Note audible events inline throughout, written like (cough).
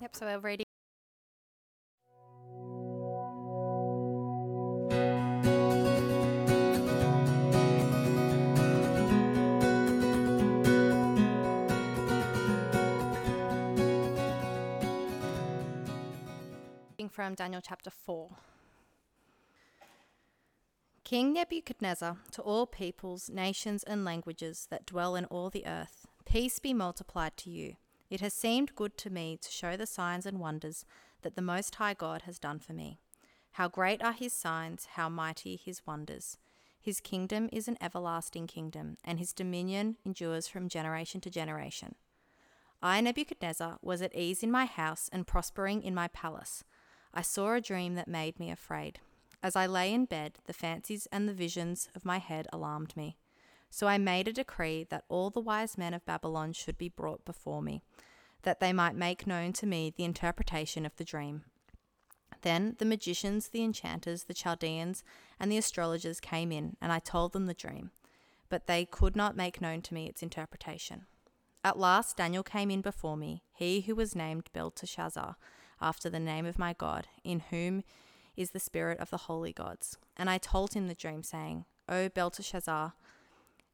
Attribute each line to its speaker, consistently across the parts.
Speaker 1: Yep, so we're reading. From Daniel chapter 4. King Nebuchadnezzar, to all peoples, nations, and languages that dwell in all the earth, peace be multiplied to you. It has seemed good to me to show the signs and wonders that the Most High God has done for me. How great are his signs, how mighty his wonders. His kingdom is an everlasting kingdom, and his dominion endures from generation to generation. I, Nebuchadnezzar, was at ease in my house and prospering in my palace. I saw a dream that made me afraid. As I lay in bed, the fancies and the visions of my head alarmed me. So I made a decree that all the wise men of Babylon should be brought before me, that they might make known to me the interpretation of the dream. Then the magicians, the enchanters, the Chaldeans, and the astrologers came in, and I told them the dream, but they could not make known to me its interpretation. At last Daniel came in before me, he who was named Belteshazzar, after the name of my God, in whom is the spirit of the holy gods. And I told him the dream, saying, O Belteshazzar,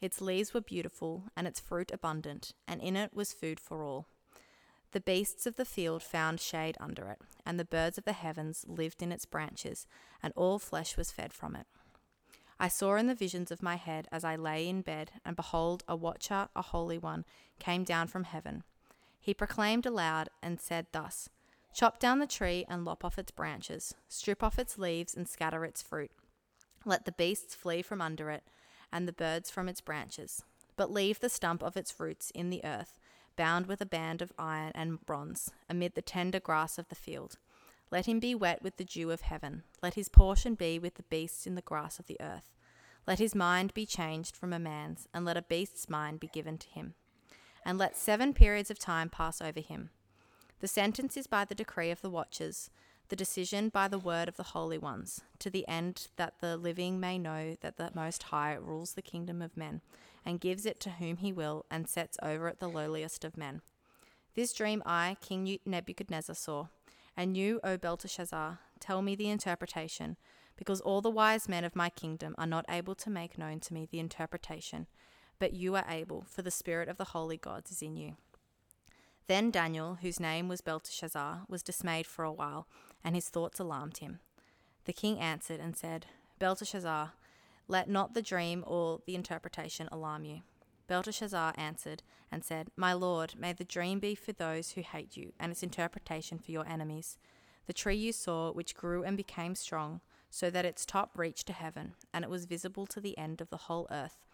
Speaker 1: Its leaves were beautiful, and its fruit abundant, and in it was food for all. The beasts of the field found shade under it, and the birds of the heavens lived in its branches, and all flesh was fed from it. I saw in the visions of my head as I lay in bed, and behold, a watcher, a holy one, came down from heaven. He proclaimed aloud and said thus Chop down the tree and lop off its branches, strip off its leaves and scatter its fruit let the beasts flee from under it, and the birds from its branches. But leave the stump of its roots in the earth, bound with a band of iron and bronze, amid the tender grass of the field. Let him be wet with the dew of heaven. Let his portion be with the beasts in the grass of the earth. Let his mind be changed from a man's, and let a beast's mind be given to him. And let seven periods of time pass over him. The sentence is by the decree of the watchers the decision by the word of the holy ones, to the end that the living may know that the Most High rules the kingdom of men, and gives it to whom he will, and sets over it the lowliest of men. This dream I, King Nebuchadnezzar, saw, and you, O Belteshazzar, tell me the interpretation, because all the wise men of my kingdom are not able to make known to me the interpretation, but you are able, for the spirit of the holy gods is in you. Then Daniel, whose name was Belteshazzar, was dismayed for a while, and his thoughts alarmed him. The king answered and said, Belteshazzar, let not the dream or the interpretation alarm you. Belteshazzar answered and said, My lord, may the dream be for those who hate you, and its interpretation for your enemies. The tree you saw, which grew and became strong, so that its top reached to heaven, and it was visible to the end of the whole earth,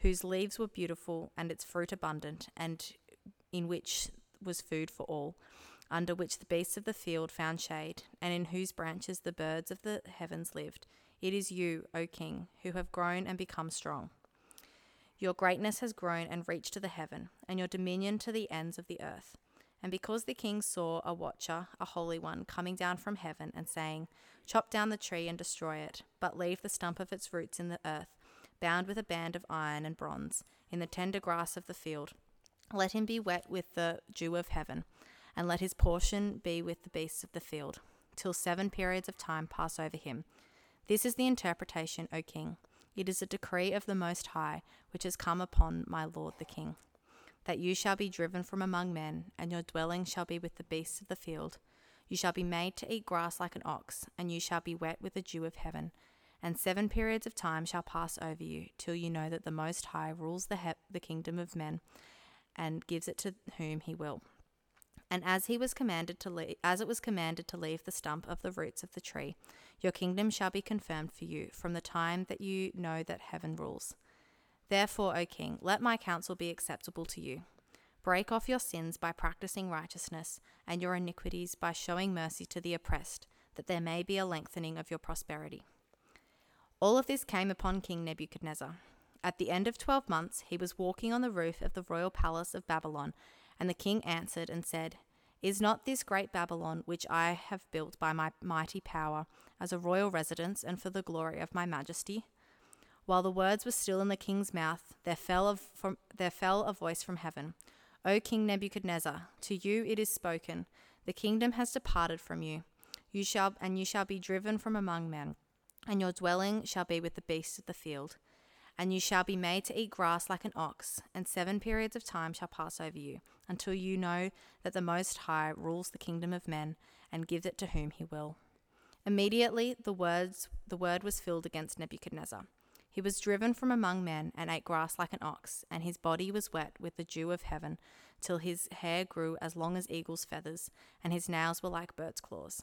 Speaker 1: whose leaves were beautiful, and its fruit abundant, and in which was food for all, under which the beasts of the field found shade, and in whose branches the birds of the heavens lived. It is you, O King, who have grown and become strong. Your greatness has grown and reached to the heaven, and your dominion to the ends of the earth. And because the king saw a watcher, a holy one, coming down from heaven and saying, Chop down the tree and destroy it, but leave the stump of its roots in the earth, bound with a band of iron and bronze, in the tender grass of the field, let him be wet with the dew of heaven, and let his portion be with the beasts of the field, till seven periods of time pass over him. This is the interpretation, O king. It is a decree of the Most High, which has come upon my lord the king, that you shall be driven from among men, and your dwelling shall be with the beasts of the field. You shall be made to eat grass like an ox, and you shall be wet with the dew of heaven. And seven periods of time shall pass over you, till you know that the Most High rules the, he- the kingdom of men, and gives it to whom he will. And as he was commanded to leave, as it was commanded to leave the stump of the roots of the tree, your kingdom shall be confirmed for you from the time that you know that heaven rules. Therefore, O king, let my counsel be acceptable to you. Break off your sins by practicing righteousness, and your iniquities by showing mercy to the oppressed, that there may be a lengthening of your prosperity. All of this came upon King Nebuchadnezzar. At the end of twelve months, he was walking on the roof of the royal palace of Babylon, and the king answered and said, Is not this great Babylon, which I have built by my mighty power, as a royal residence and for the glory of my majesty? While the words were still in the king's mouth, there fell, from, there fell a voice from heaven. O King Nebuchadnezzar, to you it is spoken, the kingdom has departed from you. You shall and you shall be driven from among men, and your dwelling shall be with the beasts of the field. And you shall be made to eat grass like an ox, and seven periods of time shall pass over you, until you know that the Most High rules the kingdom of men, and gives it to whom he will. Immediately the words the word was filled against Nebuchadnezzar. He was driven from among men and ate grass like an ox, and his body was wet with the dew of heaven, till his hair grew as long as eagle's feathers, and his nails were like bird's claws.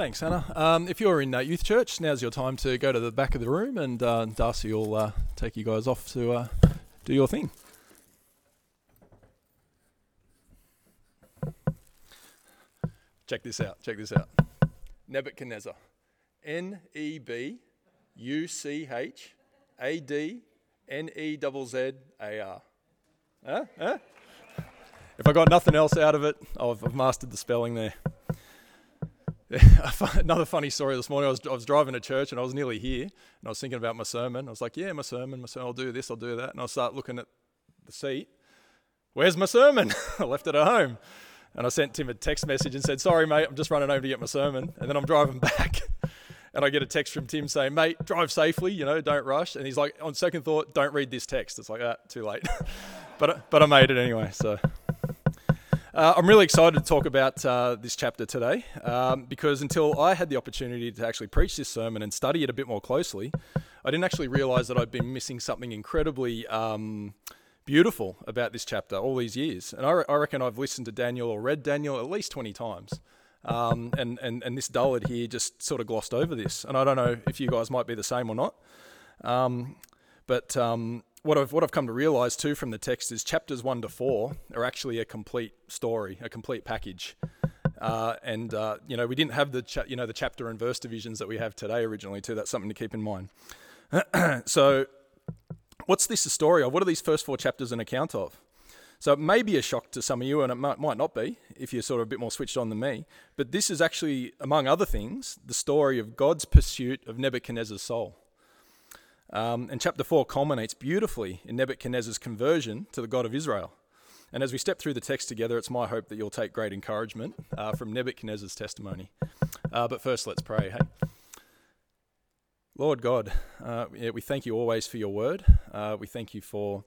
Speaker 2: Thanks, Hannah. Um, if you're in uh, youth church, now's your time to go to the back of the room, and uh, Darcy will uh, take you guys off to uh, do your thing. Check this out. Check this out. Nebuchadnezzar. N E B U C H A D N E Z A R. Huh? Huh? If I got nothing else out of it, I've mastered the spelling there. (laughs) Another funny story this morning. I was, I was driving to church and I was nearly here and I was thinking about my sermon. I was like, yeah, my sermon, my sermon, I'll do this, I'll do that. And I'll start looking at the seat. Where's my sermon? (laughs) I left it at home. And I sent Tim a text message and said, sorry, mate, I'm just running home to get my sermon. And then I'm driving (laughs) back. And I get a text from Tim saying, mate, drive safely, you know, don't rush. And he's like, on second thought, don't read this text. It's like, ah, too late. but, but I made it anyway, so. Uh, I'm really excited to talk about uh, this chapter today um, because until I had the opportunity to actually preach this sermon and study it a bit more closely, I didn't actually realize that I'd been missing something incredibly um, beautiful about this chapter all these years. And I, re- I, reckon I've listened to Daniel or read Daniel at least 20 times. Um, and, and, and this dullard here just sort of glossed over this. And I don't know if you guys might be the same or not. Um, but um, what I've what I've come to realize too from the text is chapters one to four are actually a complete story, a complete package. Uh, and uh, you know we didn't have the cha- you know the chapter and verse divisions that we have today originally too. That's something to keep in mind. (clears throat) so, what's this a story of? What are these first four chapters an account of? So it may be a shock to some of you, and it might, might not be if you're sort of a bit more switched on than me. But this is actually, among other things, the story of God's pursuit of Nebuchadnezzar's soul. Um, and chapter 4 culminates beautifully in Nebuchadnezzar's conversion to the God of Israel. And as we step through the text together, it's my hope that you'll take great encouragement uh, from Nebuchadnezzar's testimony. Uh, but first, let's pray. Hey, Lord God, uh, yeah, we thank you always for your word. Uh, we thank you for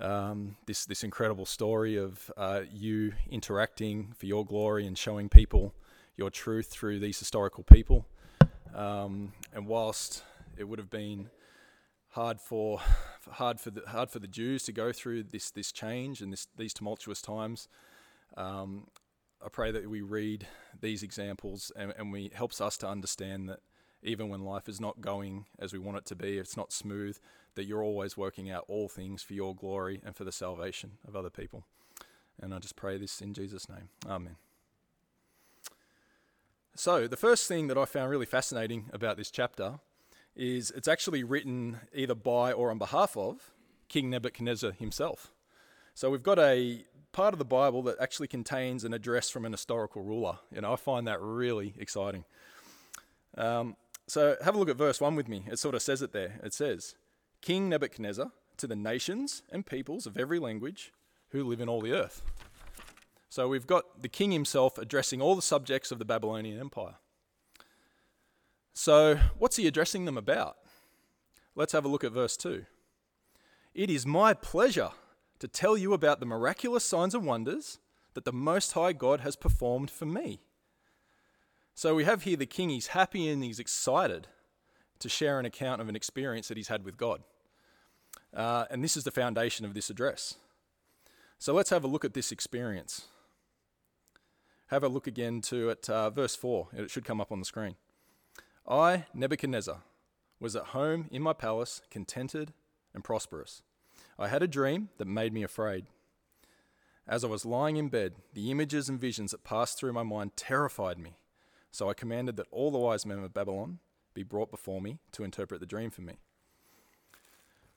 Speaker 2: um, this this incredible story of uh, you interacting for your glory and showing people your truth through these historical people. Um, and whilst it would have been hard for hard for the hard for the Jews to go through this this change and this these tumultuous times. Um, I pray that we read these examples and, and we helps us to understand that even when life is not going as we want it to be, it's not smooth, that you're always working out all things for your glory and for the salvation of other people. And I just pray this in Jesus' name. Amen. So, the first thing that I found really fascinating about this chapter is it's actually written either by or on behalf of King Nebuchadnezzar himself. So we've got a part of the Bible that actually contains an address from an historical ruler. You know, I find that really exciting. Um, so have a look at verse 1 with me. It sort of says it there. It says, King Nebuchadnezzar to the nations and peoples of every language who live in all the earth. So we've got the king himself addressing all the subjects of the Babylonian Empire. So, what's he addressing them about? Let's have a look at verse 2. It is my pleasure to tell you about the miraculous signs and wonders that the Most High God has performed for me. So we have here the king, he's happy and he's excited to share an account of an experience that he's had with God. Uh, and this is the foundation of this address. So let's have a look at this experience. Have a look again to at uh, verse 4. It should come up on the screen. I, Nebuchadnezzar, was at home in my palace, contented and prosperous. I had a dream that made me afraid. As I was lying in bed, the images and visions that passed through my mind terrified me. So I commanded that all the wise men of Babylon be brought before me to interpret the dream for me.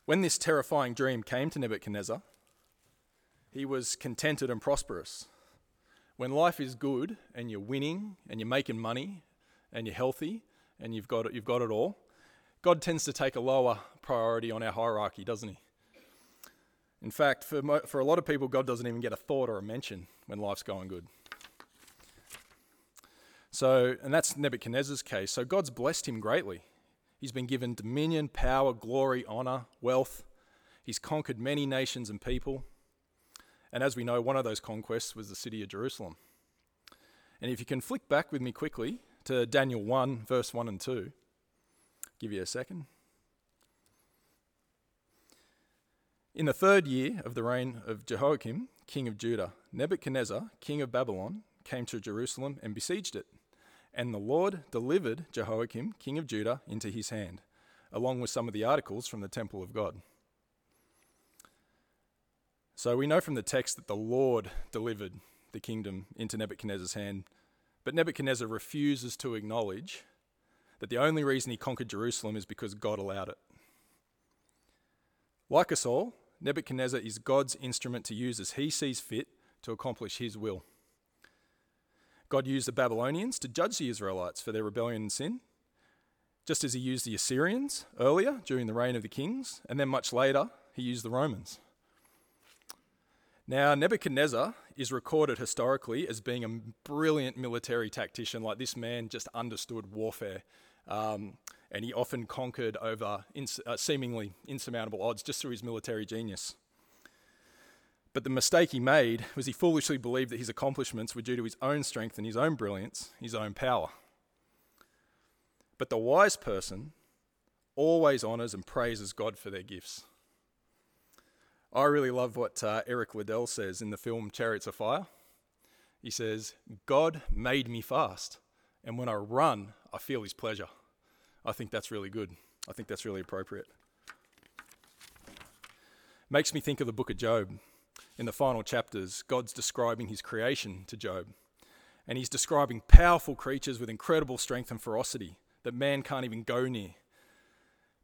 Speaker 2: When this terrifying dream came to Nebuchadnezzar, he was contented and prosperous. When life is good and you're winning and you're making money and you're healthy and you've got it, you've got it all, God tends to take a lower priority on our hierarchy, doesn't he? In fact, for, mo- for a lot of people, God doesn't even get a thought or a mention when life's going good. So, and that's Nebuchadnezzar's case. So God's blessed him greatly. He's been given dominion, power, glory, honor, wealth. He's conquered many nations and people. And as we know, one of those conquests was the city of Jerusalem. And if you can flick back with me quickly to Daniel 1, verse 1 and 2, give you a second. In the third year of the reign of Jehoiakim, king of Judah, Nebuchadnezzar, king of Babylon, came to Jerusalem and besieged it. And the Lord delivered Jehoiakim, king of Judah, into his hand, along with some of the articles from the temple of God. So we know from the text that the Lord delivered the kingdom into Nebuchadnezzar's hand, but Nebuchadnezzar refuses to acknowledge that the only reason he conquered Jerusalem is because God allowed it. Like us all, Nebuchadnezzar is God's instrument to use as he sees fit to accomplish his will. God used the Babylonians to judge the Israelites for their rebellion and sin, just as he used the Assyrians earlier during the reign of the kings, and then much later, he used the Romans. Now, Nebuchadnezzar is recorded historically as being a brilliant military tactician. Like this man just understood warfare. Um, and he often conquered over ins- uh, seemingly insurmountable odds just through his military genius. But the mistake he made was he foolishly believed that his accomplishments were due to his own strength and his own brilliance, his own power. But the wise person always honours and praises God for their gifts. I really love what uh, Eric Liddell says in the film Chariots of Fire. He says, God made me fast, and when I run, I feel his pleasure. I think that's really good. I think that's really appropriate. Makes me think of the book of Job. In the final chapters, God's describing his creation to Job. And he's describing powerful creatures with incredible strength and ferocity that man can't even go near.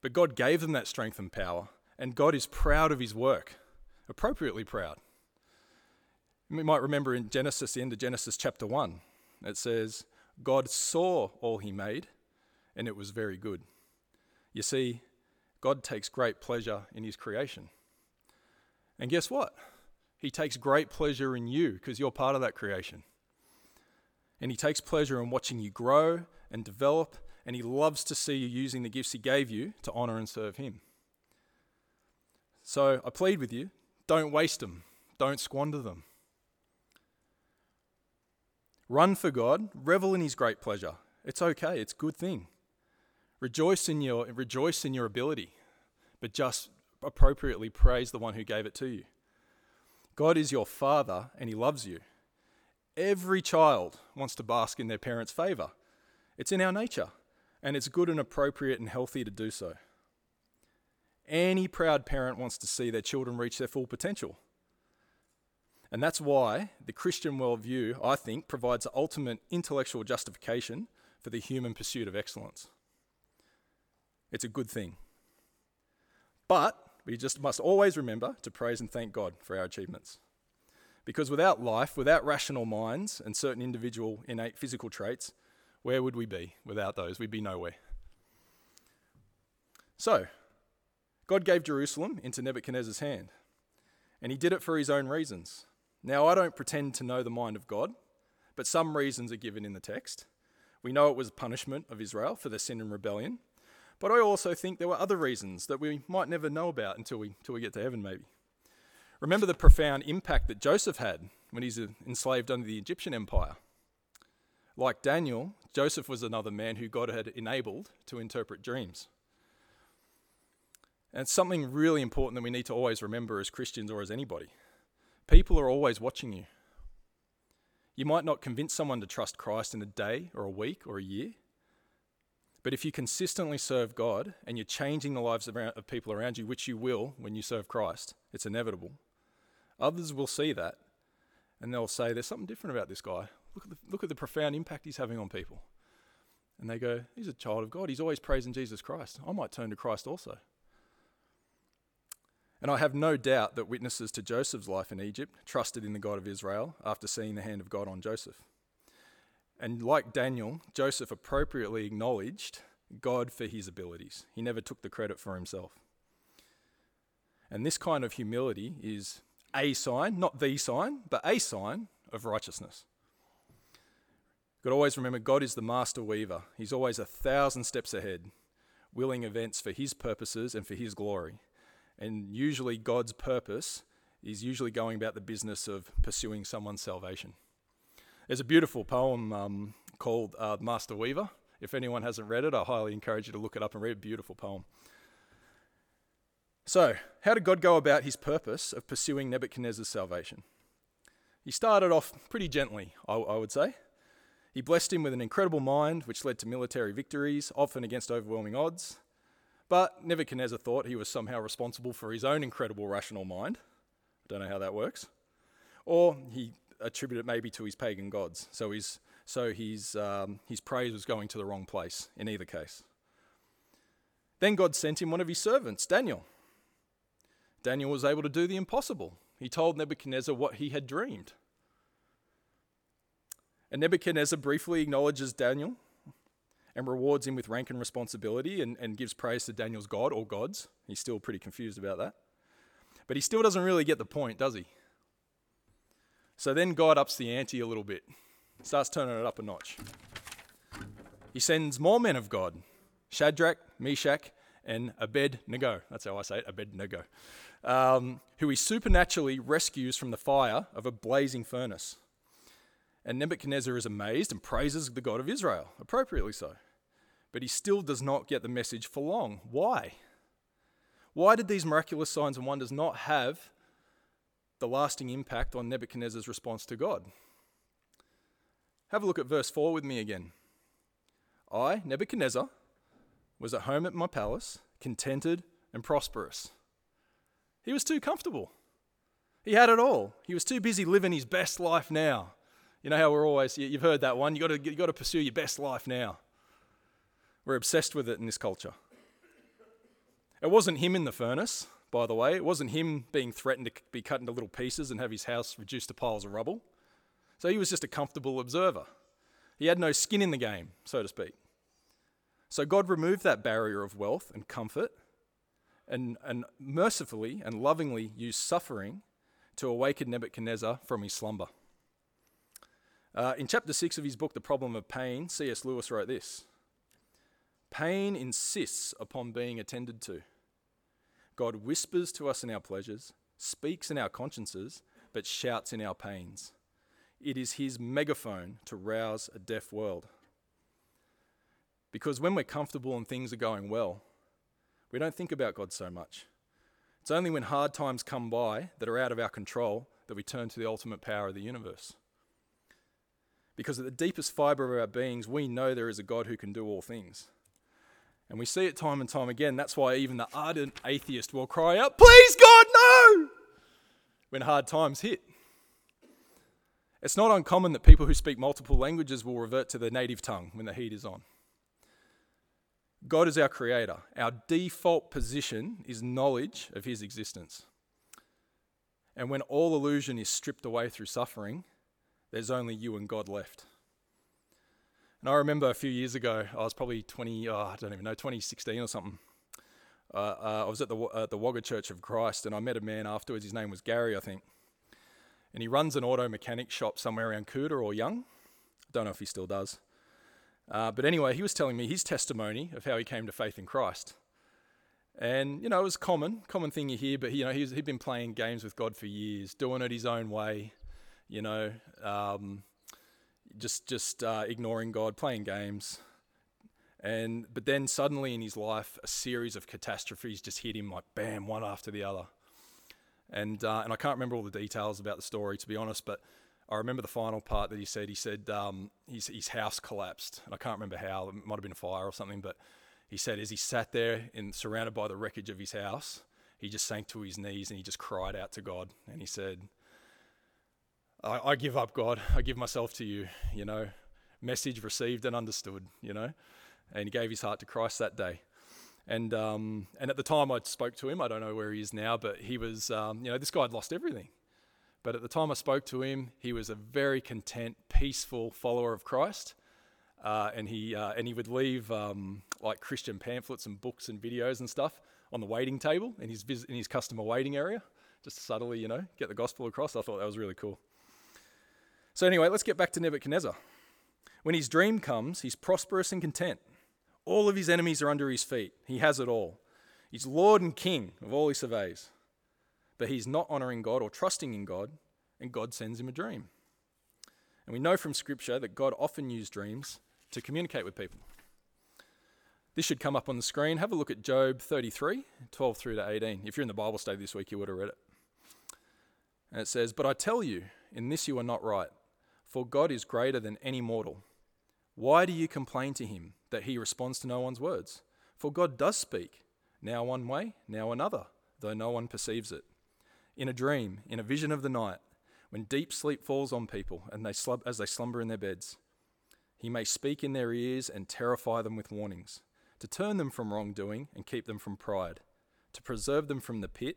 Speaker 2: But God gave them that strength and power, and God is proud of his work, appropriately proud. You might remember in Genesis, the end of Genesis chapter 1, it says, God saw all he made, and it was very good. You see, God takes great pleasure in his creation. And guess what? He takes great pleasure in you because you're part of that creation. And he takes pleasure in watching you grow and develop, and he loves to see you using the gifts he gave you to honor and serve him. So I plead with you don't waste them, don't squander them. Run for God, revel in his great pleasure. It's okay, it's a good thing. Rejoice in your rejoice in your ability, but just appropriately praise the one who gave it to you. God is your father and he loves you. Every child wants to bask in their parents' favor. It's in our nature, and it's good and appropriate and healthy to do so. Any proud parent wants to see their children reach their full potential. And that's why the Christian worldview, I think, provides the ultimate intellectual justification for the human pursuit of excellence. It's a good thing. But we just must always remember to praise and thank God for our achievements. Because without life, without rational minds and certain individual innate physical traits, where would we be without those? We'd be nowhere. So, God gave Jerusalem into Nebuchadnezzar's hand, and he did it for his own reasons. Now, I don't pretend to know the mind of God, but some reasons are given in the text. We know it was punishment of Israel for their sin and rebellion, but I also think there were other reasons that we might never know about until we, until we get to heaven, maybe. Remember the profound impact that Joseph had when he's uh, enslaved under the Egyptian empire. Like Daniel, Joseph was another man who God had enabled to interpret dreams. And it's something really important that we need to always remember as Christians or as anybody. People are always watching you. You might not convince someone to trust Christ in a day or a week or a year, but if you consistently serve God and you're changing the lives of, people around you, which you will when you serve Christ, it's inevitable, others will see that and they'll say, There's something different about this guy. Look at the, look at the profound impact he's having on people. And they go, He's a child of God. He's always praising Jesus Christ. I might turn to Christ also. And I have no doubt that witnesses to Joseph's life in Egypt trusted in the God of Israel after seeing the hand of God on Joseph. And like Daniel, Joseph appropriately acknowledged God for his abilities. He never took the credit for himself. And this kind of humility is a sign, not the sign, but a sign of righteousness. Got to always remember God is the master weaver. He's always a thousand steps ahead, willing events for his purposes and for his glory. And usually, God's purpose is usually going about the business of pursuing someone's salvation. There's a beautiful poem um, called uh, Master Weaver. If anyone hasn't read it, I highly encourage you to look it up and read a beautiful poem. So, how did God go about his purpose of pursuing Nebuchadnezzar's salvation? He started off pretty gently, I, I would say. He blessed him with an incredible mind, which led to military victories, often against overwhelming odds. But Nebuchadnezzar thought he was somehow responsible for his own incredible rational mind. I don't know how that works. Or he attributed it maybe to his pagan gods. So his, so his, um, his praise was going to the wrong place in either case. Then God sent him one of his servants, Daniel. Daniel was able to do the impossible. He told Nebuchadnezzar what he had dreamed. And Nebuchadnezzar briefly acknowledges Daniel and rewards him with rank and responsibility and, and gives praise to Daniel's God or gods. He's still pretty confused about that. But he still doesn't really get the point, does he? So then God ups the ante a little bit, starts turning it up a notch. He sends more men of God Shadrach, Meshach, and Abednego. That's how I say it, Abednego. Um, who he supernaturally rescues from the fire of a blazing furnace. And Nebuchadnezzar is amazed and praises the God of Israel, appropriately so. But he still does not get the message for long. Why? Why did these miraculous signs and wonders not have the lasting impact on Nebuchadnezzar's response to God? Have a look at verse 4 with me again. I, Nebuchadnezzar, was at home at my palace, contented and prosperous. He was too comfortable. He had it all. He was too busy living his best life now. You know how we're always, you've heard that one, you've got to, you got to pursue your best life now. We're obsessed with it in this culture. It wasn't him in the furnace, by the way. It wasn't him being threatened to be cut into little pieces and have his house reduced to piles of rubble. So he was just a comfortable observer. He had no skin in the game, so to speak. So God removed that barrier of wealth and comfort and, and mercifully and lovingly used suffering to awaken Nebuchadnezzar from his slumber. Uh, in chapter 6 of his book, The Problem of Pain, C.S. Lewis wrote this Pain insists upon being attended to. God whispers to us in our pleasures, speaks in our consciences, but shouts in our pains. It is his megaphone to rouse a deaf world. Because when we're comfortable and things are going well, we don't think about God so much. It's only when hard times come by that are out of our control that we turn to the ultimate power of the universe. Because at the deepest fiber of our beings, we know there is a God who can do all things. And we see it time and time again. That's why even the ardent atheist will cry out, Please, God, no! when hard times hit. It's not uncommon that people who speak multiple languages will revert to their native tongue when the heat is on. God is our creator. Our default position is knowledge of his existence. And when all illusion is stripped away through suffering, there's only you and God left. And I remember a few years ago, I was probably 20, oh, I don't even know, 2016 or something. uh, uh, I was at the, uh, the Wagga Church of Christ and I met a man afterwards. His name was Gary, I think. And he runs an auto mechanic shop somewhere around Coota or Young. I don't know if he still does. Uh, but anyway, he was telling me his testimony of how he came to faith in Christ. And, you know, it was common, common thing you hear, but, you know, he's, he'd been playing games with God for years, doing it his own way, you know, um, just, just uh, ignoring God, playing games. And, but then suddenly in his life, a series of catastrophes just hit him like bam, one after the other. And, uh, and I can't remember all the details about the story, to be honest, but I remember the final part that he said. He said um, his, his house collapsed. And I can't remember how, it might have been a fire or something, but he said as he sat there in, surrounded by the wreckage of his house, he just sank to his knees and he just cried out to God. And he said, I, I give up, God. I give myself to you, you know. Message received and understood, you know. And he gave his heart to Christ that day. And um, and at the time I spoke to him, I don't know where he is now, but he was, um, you know, this guy had lost everything. But at the time I spoke to him, he was a very content, peaceful follower of Christ. Uh, and he uh, and he would leave um, like Christian pamphlets and books and videos and stuff on the waiting table in his vis- in his customer waiting area, just subtly, you know, get the gospel across. I thought that was really cool. So anyway, let's get back to Nebuchadnezzar. When his dream comes, he's prosperous and content. All of his enemies are under his feet. He has it all. He's Lord and King of all he surveys. But he's not honoring God or trusting in God, and God sends him a dream. And we know from Scripture that God often used dreams to communicate with people. This should come up on the screen. Have a look at Job 33, 12 through to 18. If you're in the Bible study this week, you would have read it. And it says, But I tell you, in this you are not right, for God is greater than any mortal. Why do you complain to him that he responds to no one's words? For God does speak, now one way, now another, though no one perceives it. In a dream, in a vision of the night, when deep sleep falls on people and they slub, as they slumber in their beds, he may speak in their ears and terrify them with warnings, to turn them from wrongdoing and keep them from pride, to preserve them from the pit,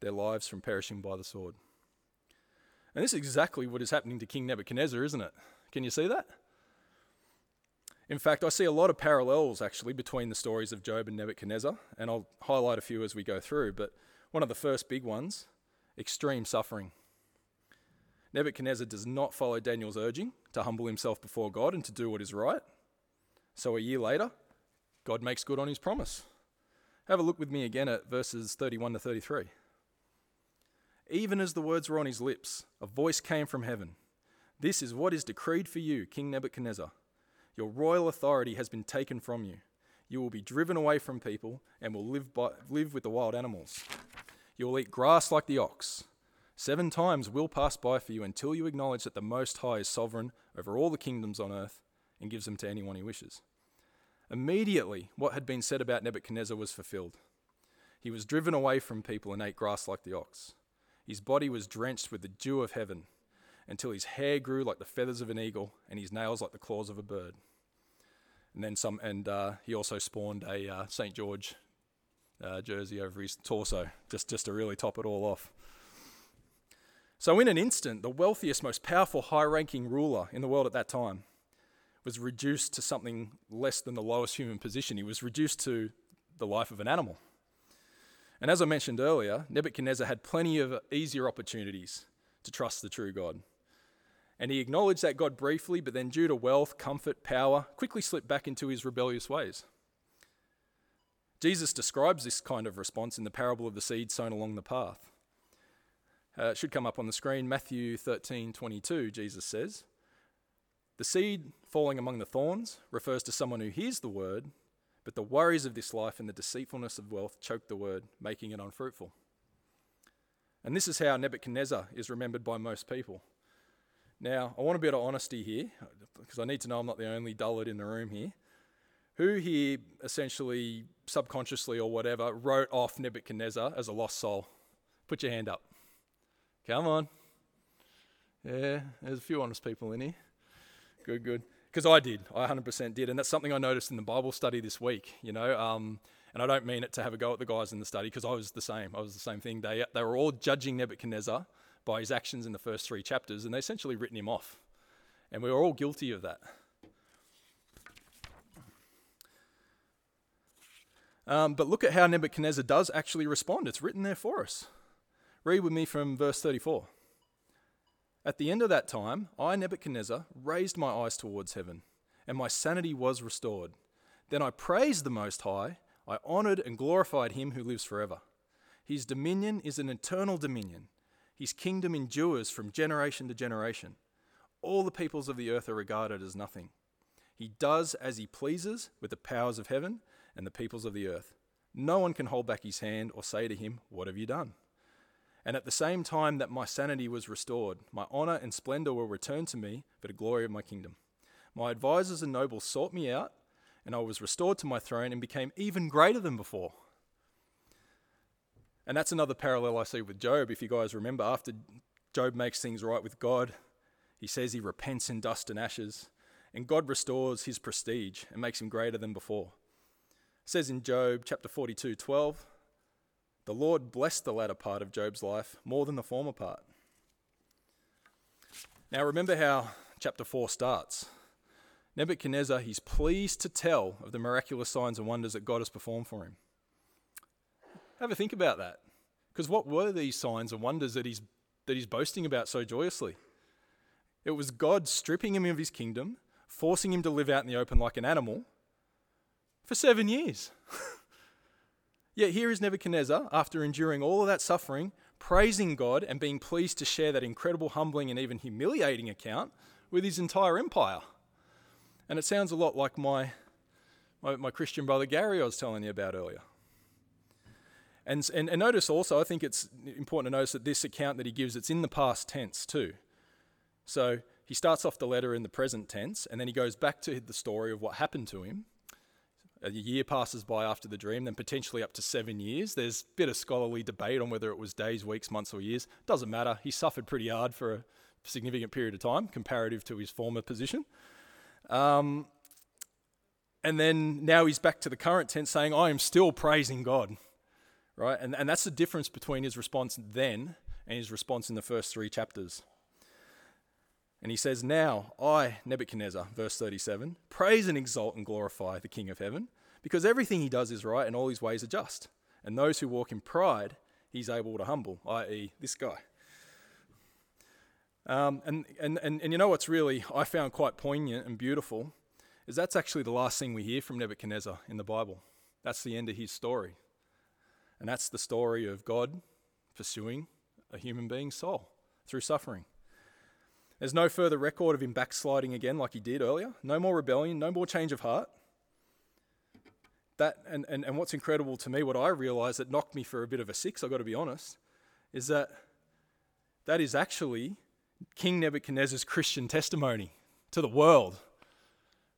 Speaker 2: their lives from perishing by the sword. And this is exactly what is happening to King Nebuchadnezzar, isn't it? Can you see that? In fact, I see a lot of parallels actually between the stories of Job and Nebuchadnezzar, and I'll highlight a few as we go through. But one of the first big ones extreme suffering. Nebuchadnezzar does not follow Daniel's urging to humble himself before God and to do what is right. So a year later, God makes good on his promise. Have a look with me again at verses 31 to 33. Even as the words were on his lips, a voice came from heaven This is what is decreed for you, King Nebuchadnezzar. Your royal authority has been taken from you. You will be driven away from people and will live, by, live with the wild animals. You will eat grass like the ox Seven times will pass by for you until you acknowledge that the Most High is sovereign over all the kingdoms on earth and gives them to anyone he wishes. Immediately, what had been said about Nebuchadnezzar was fulfilled. He was driven away from people and ate grass like the ox. His body was drenched with the dew of heaven until his hair grew like the feathers of an eagle and his nails like the claws of a bird. And then some, and uh, he also spawned a uh, St. George uh, jersey over his torso, just, just to really top it all off. So, in an instant, the wealthiest, most powerful, high ranking ruler in the world at that time was reduced to something less than the lowest human position. He was reduced to the life of an animal. And as I mentioned earlier, Nebuchadnezzar had plenty of easier opportunities to trust the true God. And he acknowledged that God briefly, but then, due to wealth, comfort, power, quickly slipped back into his rebellious ways. Jesus describes this kind of response in the parable of the seed sown along the path. Uh, it should come up on the screen. Matthew 13 22, Jesus says, The seed falling among the thorns refers to someone who hears the word, but the worries of this life and the deceitfulness of wealth choke the word, making it unfruitful. And this is how Nebuchadnezzar is remembered by most people. Now, I want a bit of honesty here, because I need to know I'm not the only dullard in the room here. Who here essentially, subconsciously or whatever, wrote off Nebuchadnezzar as a lost soul? Put your hand up. Come on. Yeah, there's a few honest people in here. Good, good. Because I did. I 100% did. And that's something I noticed in the Bible study this week, you know. Um, and I don't mean it to have a go at the guys in the study because I was the same. I was the same thing. They, they were all judging Nebuchadnezzar by his actions in the first three chapters, and they essentially written him off. And we were all guilty of that. Um, but look at how Nebuchadnezzar does actually respond. It's written there for us. Read with me from verse 34. At the end of that time, I, Nebuchadnezzar, raised my eyes towards heaven, and my sanity was restored. Then I praised the Most High, I honoured and glorified him who lives forever. His dominion is an eternal dominion, his kingdom endures from generation to generation. All the peoples of the earth are regarded as nothing. He does as he pleases with the powers of heaven and the peoples of the earth. No one can hold back his hand or say to him, What have you done? And at the same time that my sanity was restored, my honour and splendour were returned to me for the glory of my kingdom. My advisers and nobles sought me out, and I was restored to my throne and became even greater than before. And that's another parallel I see with Job. If you guys remember, after Job makes things right with God, he says he repents in dust and ashes, and God restores his prestige and makes him greater than before. It says in Job chapter 42 12, the Lord blessed the latter part of Job's life more than the former part. Now, remember how chapter 4 starts. Nebuchadnezzar, he's pleased to tell of the miraculous signs and wonders that God has performed for him. Have a think about that. Because what were these signs and wonders that he's, that he's boasting about so joyously? It was God stripping him of his kingdom, forcing him to live out in the open like an animal for seven years. (laughs) Yet here is Nebuchadnezzar, after enduring all of that suffering, praising God and being pleased to share that incredible, humbling, and even humiliating account with his entire empire. And it sounds a lot like my, my, my Christian brother Gary I was telling you about earlier. And, and, and notice also, I think it's important to notice that this account that he gives, it's in the past tense too. So he starts off the letter in the present tense, and then he goes back to the story of what happened to him. A year passes by after the dream, then potentially up to seven years. There's a bit of scholarly debate on whether it was days, weeks, months, or years. Doesn't matter. He suffered pretty hard for a significant period of time, comparative to his former position. Um, and then now he's back to the current tense saying, I am still praising God. Right? And, and that's the difference between his response then and his response in the first three chapters. And he says, Now I, Nebuchadnezzar, verse 37, praise and exalt and glorify the King of heaven, because everything he does is right and all his ways are just. And those who walk in pride, he's able to humble, i.e., this guy. Um, and, and, and, and you know what's really, I found quite poignant and beautiful, is that's actually the last thing we hear from Nebuchadnezzar in the Bible. That's the end of his story. And that's the story of God pursuing a human being's soul through suffering. There's no further record of him backsliding again like he did earlier. No more rebellion, no more change of heart. That and, and, and what's incredible to me, what I realized that knocked me for a bit of a six, I've got to be honest, is that that is actually King Nebuchadnezzar's Christian testimony to the world.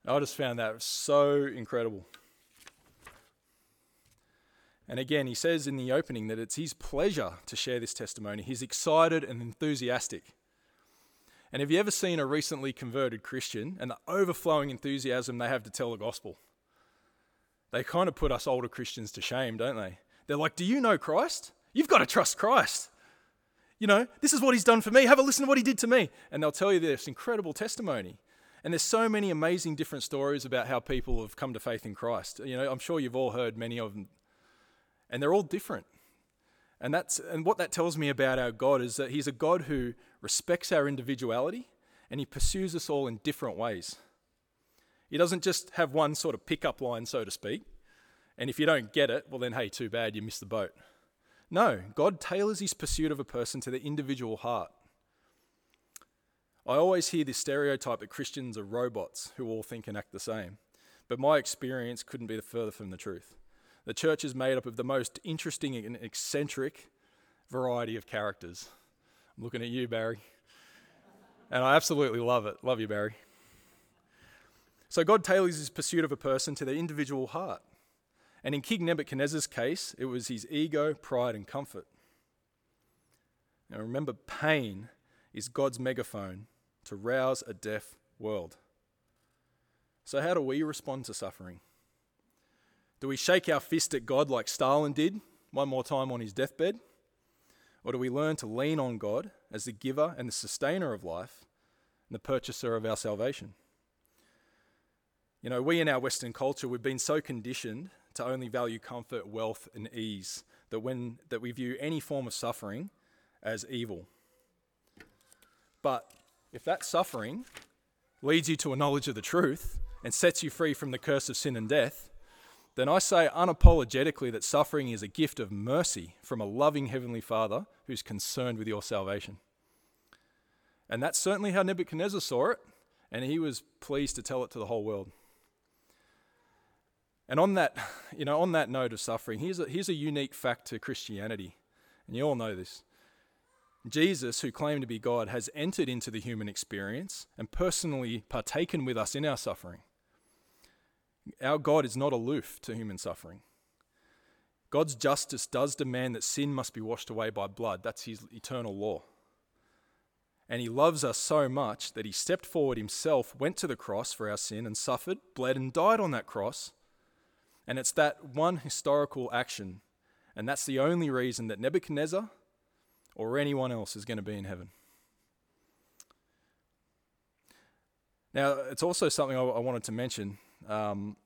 Speaker 2: I just found that so incredible. And again, he says in the opening that it's his pleasure to share this testimony. He's excited and enthusiastic. And have you ever seen a recently converted Christian and the overflowing enthusiasm they have to tell the gospel? They kind of put us older Christians to shame, don't they? They're like, Do you know Christ? You've got to trust Christ. You know, this is what he's done for me. Have a listen to what he did to me. And they'll tell you this incredible testimony. And there's so many amazing different stories about how people have come to faith in Christ. You know, I'm sure you've all heard many of them. And they're all different. And, that's, and what that tells me about our God is that He's a God who respects our individuality and He pursues us all in different ways. He doesn't just have one sort of pickup line, so to speak. And if you don't get it, well, then, hey, too bad, you missed the boat. No, God tailors His pursuit of a person to their individual heart. I always hear this stereotype that Christians are robots who all think and act the same. But my experience couldn't be further from the truth. The church is made up of the most interesting and eccentric variety of characters. I'm looking at you, Barry. And I absolutely love it. Love you, Barry. So God tailors his pursuit of a person to their individual heart. And in King Nebuchadnezzar's case, it was his ego, pride, and comfort. Now remember, pain is God's megaphone to rouse a deaf world. So, how do we respond to suffering? Do we shake our fist at God like Stalin did one more time on his deathbed? Or do we learn to lean on God as the giver and the sustainer of life and the purchaser of our salvation? You know, we in our Western culture, we've been so conditioned to only value comfort, wealth, and ease, that, when, that we view any form of suffering as evil. But if that suffering leads you to a knowledge of the truth and sets you free from the curse of sin and death, then I say unapologetically that suffering is a gift of mercy from a loving Heavenly Father who's concerned with your salvation. And that's certainly how Nebuchadnezzar saw it, and he was pleased to tell it to the whole world. And on that, (laughs) you know, on that note of suffering, here's a, here's a unique fact to Christianity, and you all know this. Jesus, who claimed to be God, has entered into the human experience and personally partaken with us in our suffering. Our God is not aloof to human suffering. God's justice does demand that sin must be washed away by blood. That's his eternal law. And he loves us so much that he stepped forward himself, went to the cross for our sin, and suffered, bled, and died on that cross. And it's that one historical action. And that's the only reason that Nebuchadnezzar or anyone else is going to be in heaven. Now, it's also something I, wanted to mention um,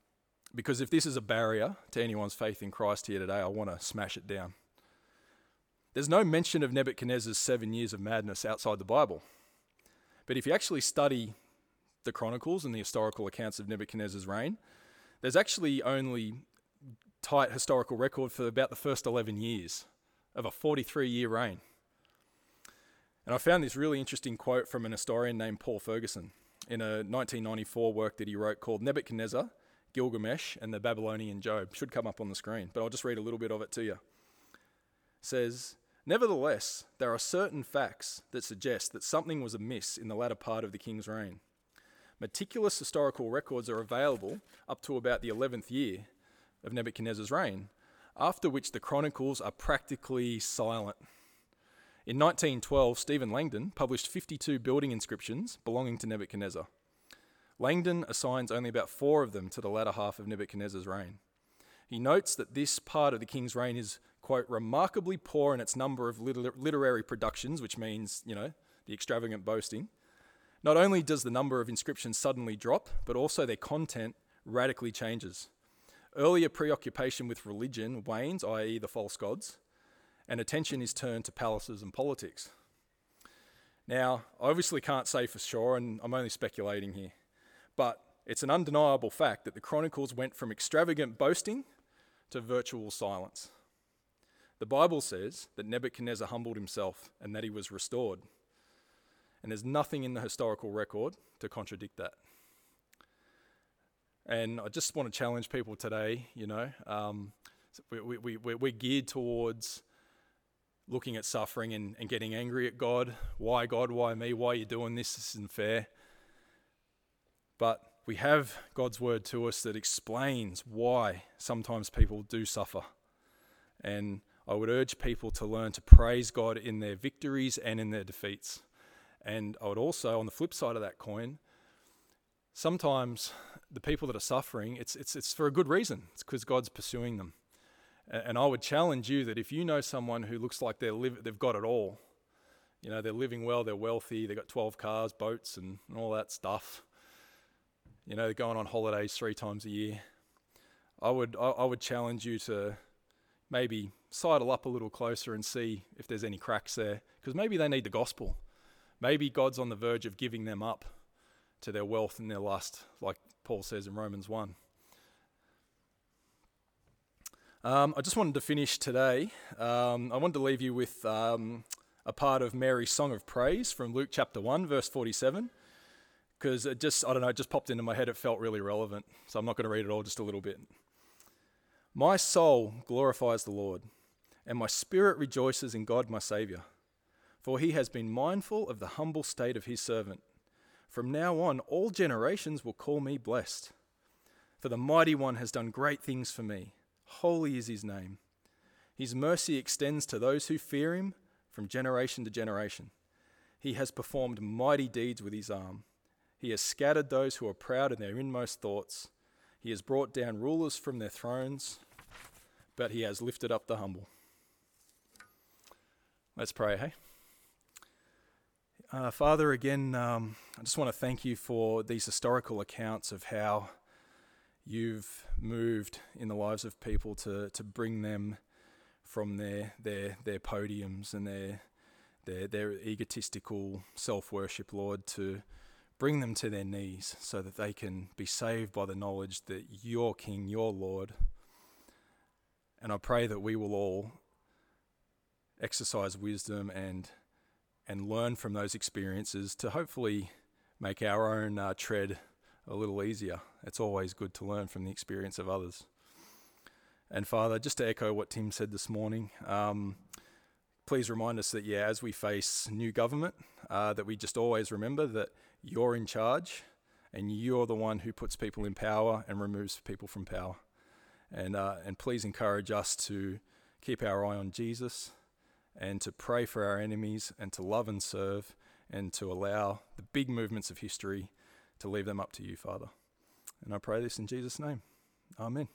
Speaker 2: because if this is a barrier to anyone's faith in Christ here today, I want to smash it down. There's no mention of Nebuchadnezzar's seven years of madness outside the Bible. But if you actually study the Chronicles and the historical accounts of Nebuchadnezzar's reign, there's actually only tight historical record for about the first 11 years of a 43 year reign. And I found this really interesting quote from an historian named Paul Ferguson in a 1994 work that he wrote called Nebuchadnezzar, Gilgamesh, and the Babylonian Job. Should come up on the screen, but I'll just read a little bit of it to you. It says, Nevertheless, there are certain facts that suggest that something was amiss in the latter part of the king's reign. Meticulous historical records are available up to about the 11th year of Nebuchadnezzar's reign, after which the chronicles are practically silent. In 1912, Stephen Langdon published 52 building inscriptions belonging to Nebuchadnezzar. Langdon assigns only about four of them to the latter half of Nebuchadnezzar's reign. He notes that this part of the king's reign is, quote, remarkably poor in its number of liter- literary productions, which means, you know, the extravagant boasting. Not only does the number of inscriptions suddenly drop, but also their content radically changes. Earlier preoccupation with religion wanes, i.e., the false gods, and attention is turned to palaces and politics. Now, I obviously can't say for sure, and I'm only speculating here, but it's an undeniable fact that the Chronicles went from extravagant boasting to virtual silence. The Bible says that Nebuchadnezzar humbled himself and that he was restored. And there's nothing in the historical record to contradict that. And I just want to challenge people today, you know, um, we, we, we, we're geared towards looking at suffering and, and getting angry at God. Why, God? Why me? Why are you doing this? This isn't fair. But we have God's word to us that explains why sometimes people do suffer. And I would urge people to learn to praise God in their victories and in their defeats. And I would also, on the flip side of that coin, sometimes the people that are suffering, it's, it's, it's for a good reason. It's because God's pursuing them. And I would challenge you that if you know someone who looks like they're live, they've got it all, you know, they're living well, they're wealthy, they've got 12 cars, boats, and, and all that stuff, you know, they're going on holidays three times a year, I would, I, I would challenge you to maybe sidle up a little closer and see if there's any cracks there, because maybe they need the gospel. Maybe God's on the verge of giving them up to their wealth and their lust, like Paul says in Romans 1. Um, I just wanted to finish today. Um, I wanted to leave you with um, a part of Mary's song of praise from Luke chapter 1, verse 47, because it just, I don't know, it just popped into my head. It felt really relevant. So I'm not going to read it all, just a little bit. My soul glorifies the Lord, and my spirit rejoices in God my Saviour, for he has been mindful of the humble state of his servant. From now on, all generations will call me blessed. For the mighty one has done great things for me Holy is his name. His mercy extends to those who fear him from generation to generation. He has performed mighty deeds with his arm. He has scattered those who are proud in their inmost thoughts. He has brought down rulers from their thrones, but he has lifted up the humble. Let's pray, hey? Uh, Father, again, um, I just want to thank you for these historical accounts of how you've moved in the lives of people to, to bring them from their, their, their podiums and their, their, their egotistical self worship, Lord, to bring them to their knees so that they can be saved by the knowledge that you're King, you're Lord. And I pray that we will all exercise wisdom and and learn from those experiences to hopefully make our own uh, tread a little easier. It's always good to learn from the experience of others. And Father, just to echo what Tim said this morning, um, please remind us that, yeah, as we face new government, uh, that we just always remember that you're in charge and you're the one who puts people in power and removes people from power. And, uh, and please encourage us to keep our eye on Jesus and to pray for our enemies and to love and serve and to allow the big movements of history to leave them up to you, Father. And I pray this in Jesus' name. Amen.